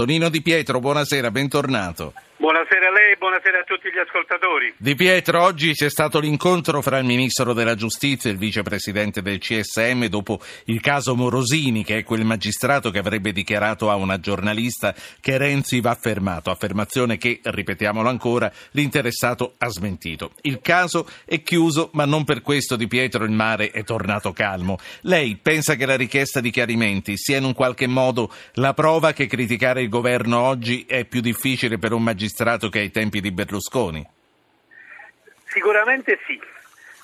Tonino Di Pietro, buonasera, bentornato. Buonasera a lei e buonasera a tutti gli ascoltatori. Di Pietro, oggi c'è stato l'incontro fra il Ministro della Giustizia e il Vicepresidente del CSM dopo il caso Morosini, che è quel magistrato che avrebbe dichiarato a una giornalista che Renzi va fermato, affermazione che, ripetiamolo ancora, l'interessato ha smentito. Il caso è chiuso, ma non per questo Di Pietro il mare è tornato calmo. Lei pensa che la richiesta di chiarimenti sia in un qualche modo la prova che criticare il governo oggi è più difficile per un magistrato che ai tempi di Berlusconi? Sicuramente sì.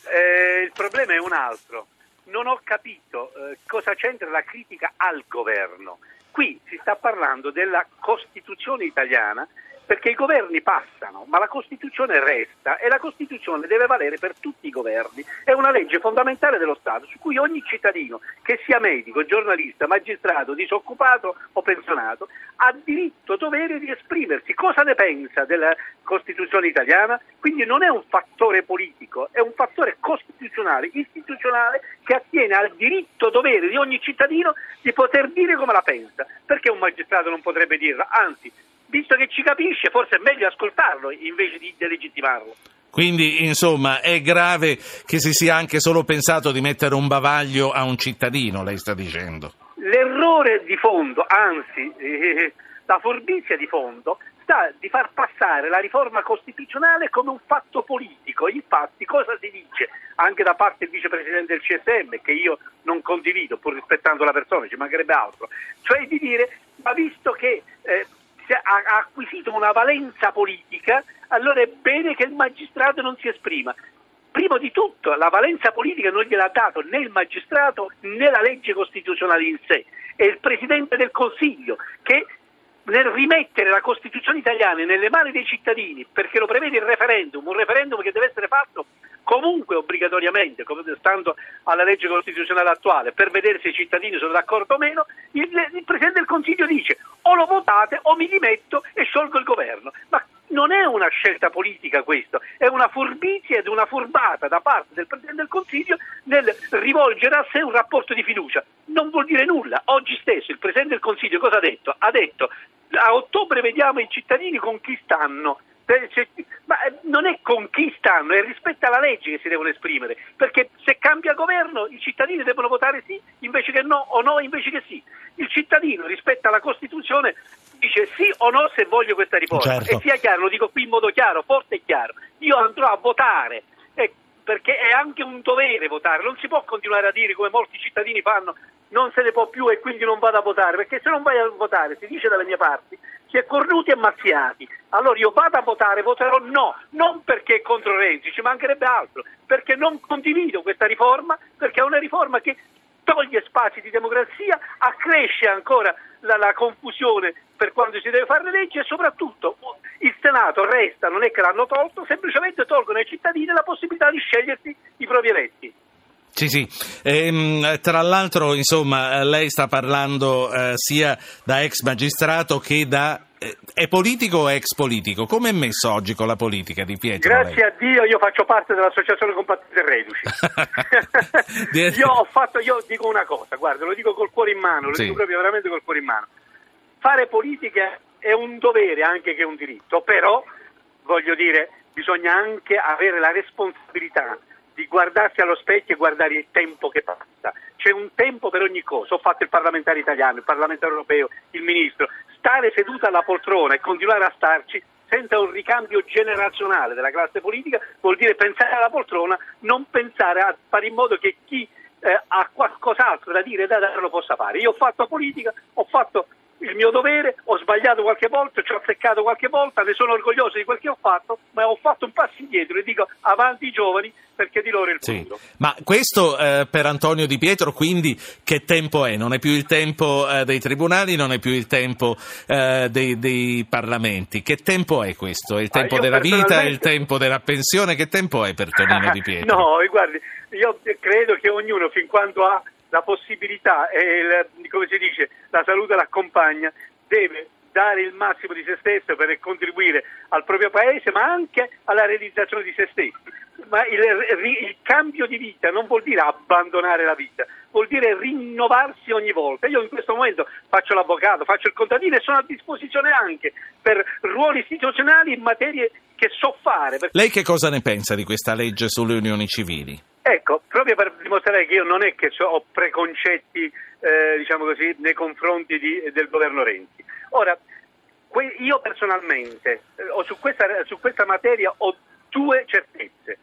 Eh, il problema è un altro. Non ho capito eh, cosa c'entra la critica al governo. Qui si sta parlando della Costituzione italiana perché i governi passano, ma la Costituzione resta e la Costituzione deve valere per tutti i governi. È una legge fondamentale dello Stato su cui ogni cittadino, che sia medico, giornalista, magistrato, disoccupato o pensionato, ha diritto, dovere di esprimersi. Cosa ne pensa della Costituzione italiana? Quindi non è un fattore politico, è un fattore costituzionale, istituzionale, che attiene al diritto, dovere di ogni cittadino di poter dire come la pensa. Perché un magistrato non potrebbe dirla? Anzi, visto che ci capisce, forse è meglio ascoltarlo invece di delegittimarlo. Quindi, insomma, è grave che si sia anche solo pensato di mettere un bavaglio a un cittadino, lei sta dicendo. L'errore di fondo, anzi, eh, la forbizia di fondo, sta di far passare la riforma costituzionale come un fatto politico. Infatti, cosa si dice anche da parte del vicepresidente del CSM, che io non condivido, pur rispettando la persona, ci mancherebbe altro, cioè di dire, ma visto che eh, ha acquisito una valenza politica, allora è bene che il magistrato non si esprima. Prima di tutto la valenza politica non gliel'ha dato né il magistrato né la legge costituzionale in sé, è il Presidente del Consiglio che nel rimettere la Costituzione italiana nelle mani dei cittadini, perché lo prevede il referendum, un referendum che deve essere fatto comunque obbligatoriamente, stando alla legge costituzionale attuale, per vedere se i cittadini sono d'accordo o meno, il, il Presidente del Consiglio dice o lo votate o mi dimetto e sciolgo il governo. Ma non è una scelta politica questo, è una furbizia ed una furbata da parte del Presidente del Consiglio nel rivolgere a sé un rapporto di fiducia. Non vuol dire nulla. Oggi stesso il Presidente del Consiglio cosa ha detto? Ha detto a ottobre vediamo i cittadini con chi stanno ma eh, non è con chi stanno, è rispetto alla legge che si devono esprimere, perché se cambia governo i cittadini devono votare sì invece che no o no invece che sì. Il cittadino rispetto alla Costituzione dice sì o no se voglio questa riforma certo. e sia chiaro, lo dico qui in modo chiaro, forte e chiaro, io andrò a votare eh, perché è anche un dovere votare, non si può continuare a dire come molti cittadini fanno non se ne può più e quindi non vado a votare, perché se non vai a votare, si dice dalle mie parti, si è cornuti e mazziati. Allora io vado a votare, voterò no, non perché contro Renzi, ci mancherebbe altro, perché non condivido questa riforma, perché è una riforma che toglie spazi di democrazia, accresce ancora la, la confusione per quando si deve fare le leggi e soprattutto il Senato resta, non è che l'hanno tolto, semplicemente tolgono ai cittadini la possibilità di scegliersi i propri eletti. Sì, sì. Ehm, tra l'altro, insomma, lei sta parlando eh, sia da ex magistrato che da eh, è politico o ex politico? Come è messo oggi con la politica di Pietro? Grazie lei? a Dio io faccio parte dell'associazione Compattenti e Reduci. io ho fatto, io dico una cosa, guarda, lo dico col cuore in mano, lo sì. dico proprio veramente col cuore in mano. Fare politica è un dovere anche che un diritto, però voglio dire, bisogna anche avere la responsabilità di guardarsi allo specchio e guardare il tempo che passa. C'è un tempo per ogni cosa. Ho fatto il parlamentare italiano, il parlamentare europeo, il ministro. Stare seduta alla poltrona e continuare a starci senza un ricambio generazionale della classe politica vuol dire pensare alla poltrona, non pensare a fare in modo che chi eh, ha qualcos'altro da dire e da dare lo possa fare. Io ho fatto politica, ho fatto il mio dovere, ho sbagliato qualche volta, ci ho azzeccato qualche volta, ne sono orgoglioso di quel che ho fatto, ma ho fatto un passo indietro e dico avanti i giovani perché di loro è il futuro. Sì. Ma questo eh, per Antonio Di Pietro quindi che tempo è? Non è più il tempo eh, dei tribunali, non è più il tempo eh, dei, dei, parlamenti. Che tempo è questo? È il tempo ah, della personalmente... vita, è il tempo della pensione? Che tempo è per Tonino Di Pietro? no, guardi, io credo che ognuno fin quando ha la possibilità e il, come si dice, la salute l'accompagna, deve dare il massimo di se stesso per contribuire al proprio paese, ma anche alla realizzazione di se stessi. ma il, il, cambio di vita non vuol dire abbandonare la vita, vuol dire rinnovarsi ogni volta. Io in questo momento faccio l'avvocato, faccio il contadino e sono a disposizione anche per ruoli istituzionali in materie che so fare. Lei che cosa ne pensa di questa legge sulle unioni civili? Ecco, proprio per dimostrare che io non è che ho preconcetti, eh, diciamo così, nei confronti di, del governo Renzi. Ora, io personalmente eh, su, questa, su questa materia ho due certezze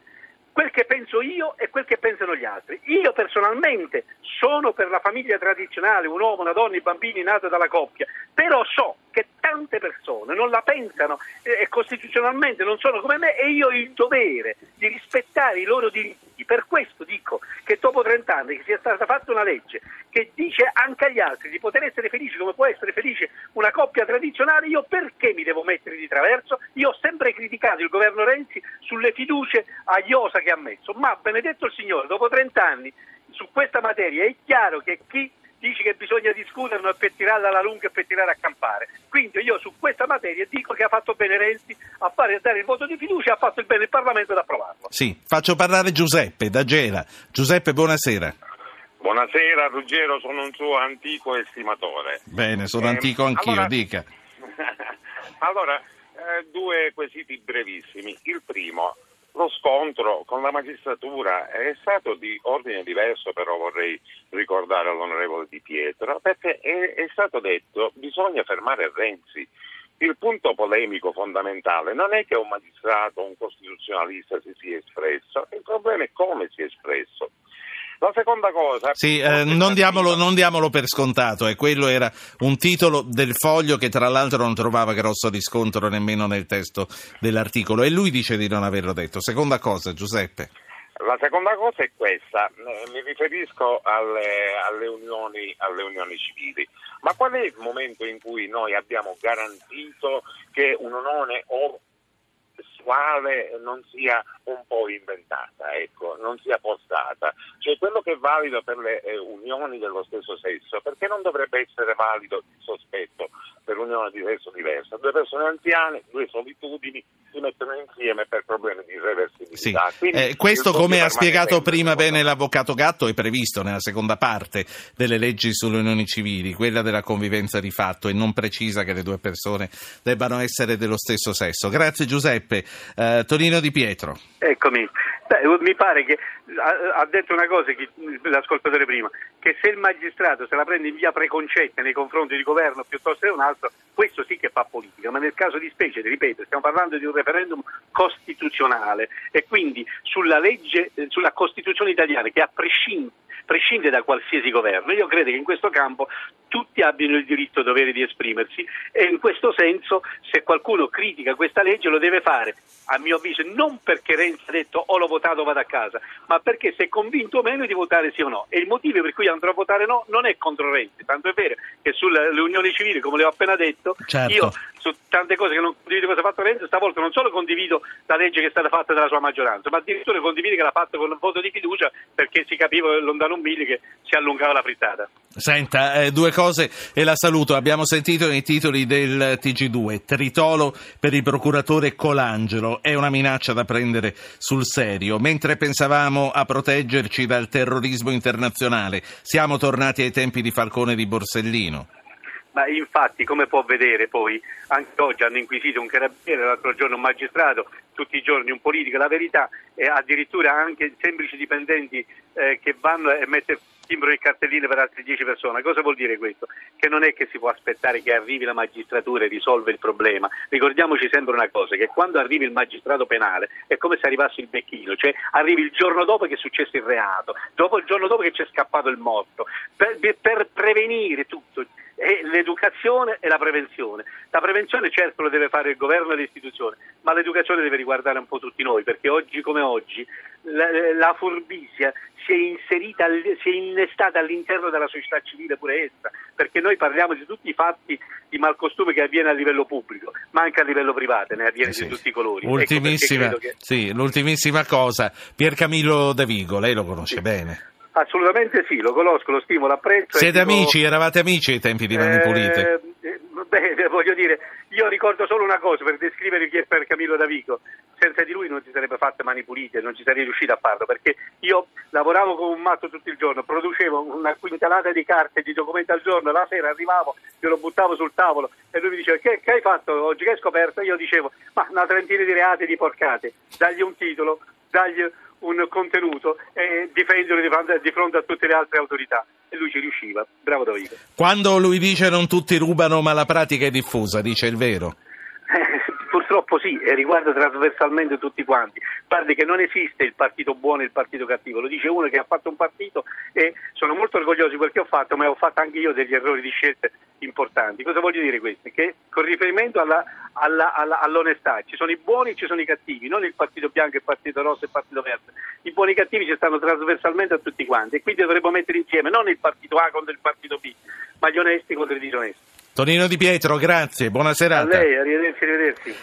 quel che penso io e quel che pensano gli altri. Io personalmente sono per la famiglia tradizionale, un uomo, una donna, i bambini nati dalla coppia, però so che tante persone non la pensano e costituzionalmente non sono come me e io ho il dovere di rispettare i loro diritti. Per questo dico che dopo 30 anni che sia stata fatta una legge che dice anche agli altri di poter essere felici come può essere felice una coppia tradizionale, io perché mi devo mettere di traverso? Io ho sempre criticato il governo Renzi sulle fiducie a Iosa che ha messo, ma benedetto il Signore, dopo 30 anni su questa materia è chiaro che chi dice che bisogna discuterne per tirarla alla lunga e per tirare a campare. Quindi io su questa materia dico che ha fatto bene Renzi a, fare, a dare il voto di fiducia e ha fatto il bene il Parlamento ad approvarlo. Sì, faccio parlare Giuseppe da Gela. Giuseppe, buonasera. Buonasera Ruggero, sono un suo antico estimatore. Bene, sono eh, antico anch'io, allora, dica. allora, eh, due quesiti brevissimi. Il primo, lo scontro con la magistratura è stato di ordine diverso, però vorrei ricordare all'onorevole Di Pietro, perché è, è stato detto che bisogna fermare Renzi. Il punto polemico fondamentale non è che un magistrato, un costituzionalista si sia espresso, il problema è come si è espresso. La seconda cosa... Sì, eh, non, diamolo, non, diamolo, per scontato, eh. quello era un titolo del foglio che tra l'altro non trovava grosso riscontro nemmeno nel testo dell'articolo e lui dice di non averlo detto. Seconda cosa, Giuseppe. La seconda cosa è questa, eh, mi riferisco alle, alle, unioni, alle, unioni, civili, ma qual è il momento in cui noi abbiamo garantito che un'unione o quale non sia un po' inventata, ecco, non sia postata. Cioè quello che è valido per le eh, unioni dello stesso sesso, perché non dovrebbe essere valido il sospetto per unione di sesso diversa? Due persone anziane, due solitudini si mettono insieme per problemi di irreversibilità. Sì. Eh, questo, come ha spiegato prima bene l'avvocato Gatto, è previsto nella seconda parte delle leggi sulle unioni civili, quella della convivenza di fatto, e non precisa che le due persone debbano essere dello stesso sesso. Grazie Giuseppe. Eh, Tonino Di Pietro. Eccomi. Beh, mi pare che ha, detto una cosa che, l'ascoltatore prima, che se il magistrato se la prende in via preconcetta nei confronti di governo piuttosto che un altro, questo sì che fa politica, ma nel caso di specie, ripeto, stiamo parlando di un referendum costituzionale e quindi sulla legge, sulla Costituzione italiana che a prescindere prescinde da qualsiasi governo. Io credo che in questo campo tutti abbiano il diritto e dovere di esprimersi e in questo senso se qualcuno critica questa legge lo deve fare, a mio avviso, non perché Renzi ha detto o l'ho votato o vado a casa, ma perché si è convinto o meno di votare sì o no. E il motivo per cui andrò a votare no non è contro Renzi, tanto è vero che sulle unioni civili, come le ho appena detto, certo. io su tante cose che non condivido cosa ha fatto Renzi, stavolta non solo condivido la legge che è stata fatta dalla sua maggioranza, ma addirittura condivido che l'ha fatta con un voto di fiducia perché si capiva lontano un che si allungava la frittata. Senta, eh, due cose e la saluto. Abbiamo sentito nei titoli del TG2, Tritolo per il procuratore Colangelo, è una minaccia da prendere sul serio. Mentre pensavamo a proteggerci dal terrorismo internazionale, siamo tornati ai tempi di Falcone e di Borsellino. Ma infatti, come può vedere poi, anche oggi hanno inquisito un carabiniere, l'altro giorno un magistrato, tutti i giorni un politico, la verità è addirittura anche semplici dipendenti eh, che vanno e mettono timbro il cartellino per altre 10 persone. Cosa vuol dire questo? Che non è che si può aspettare che arrivi la magistratura e risolva il problema. Ricordiamoci sempre una cosa, che quando arrivi il magistrato penale è come se arrivasse il becchino, cioè arrivi il giorno dopo che è successo il reato, dopo il giorno dopo che c'è scappato il morto, per, per prevenire tutto è l'educazione e la prevenzione. La prevenzione certo lo deve fare il governo e le istituzioni, ma l'educazione deve riguardare un po' tutti noi, perché oggi come oggi la, la furbizia si è inserita, si è innestata all'interno della società civile pure essa, perché noi parliamo di tutti i fatti di malcostume che avviene a livello pubblico, ma anche a livello privato, ne avviene eh sì. di tutti i colori. Ecco ultimissima, ecco che... sì, l'ultimissima cosa, Pier Camillo De Vigo, lei lo conosce sì. bene. Assolutamente sì, lo conosco, lo stimo, l'apprezzo. Siete amici? Eravate amici ai tempi di Mani Pulite? Eh, Beh, voglio dire, io ricordo solo una cosa per descrivere chi è per Camillo Davico. Senza di lui non si sarebbe fatte mani pulite, non ci sarei riuscito a farlo, perché io lavoravo come un matto tutto il giorno, producevo una quintalata di carte e di documenti al giorno, la sera arrivavo, glielo buttavo sul tavolo e lui mi diceva che, che hai fatto oggi, che hai scoperto? Io dicevo, ma una trentina di reati di porcate, dagli un titolo, dagli un contenuto e difenderlo di fronte, di fronte a tutte le altre autorità e lui ci riusciva. Bravo Davico. Quando lui dice non tutti rubano ma la pratica è diffusa, dice il vero. Purtroppo sì, e riguarda trasversalmente tutti quanti. Guardi che non esiste il partito buono e il partito cattivo, lo dice uno che ha fatto un partito e sono molto orgoglioso di quel che ho fatto, ma ho fatto anche io degli errori di scelte importanti. Cosa voglio dire questo? Che con riferimento alla, alla, alla, all'onestà ci sono i buoni e ci sono i cattivi, non il partito bianco, il partito rosso e il partito verde. I buoni e i cattivi ci stanno trasversalmente a tutti quanti e quindi dovremmo mettere insieme non il partito A contro il partito B, ma gli onesti contro i disonesti. Tonino Di Pietro, grazie, buona serata. A lei, arrivederci, arrivederci.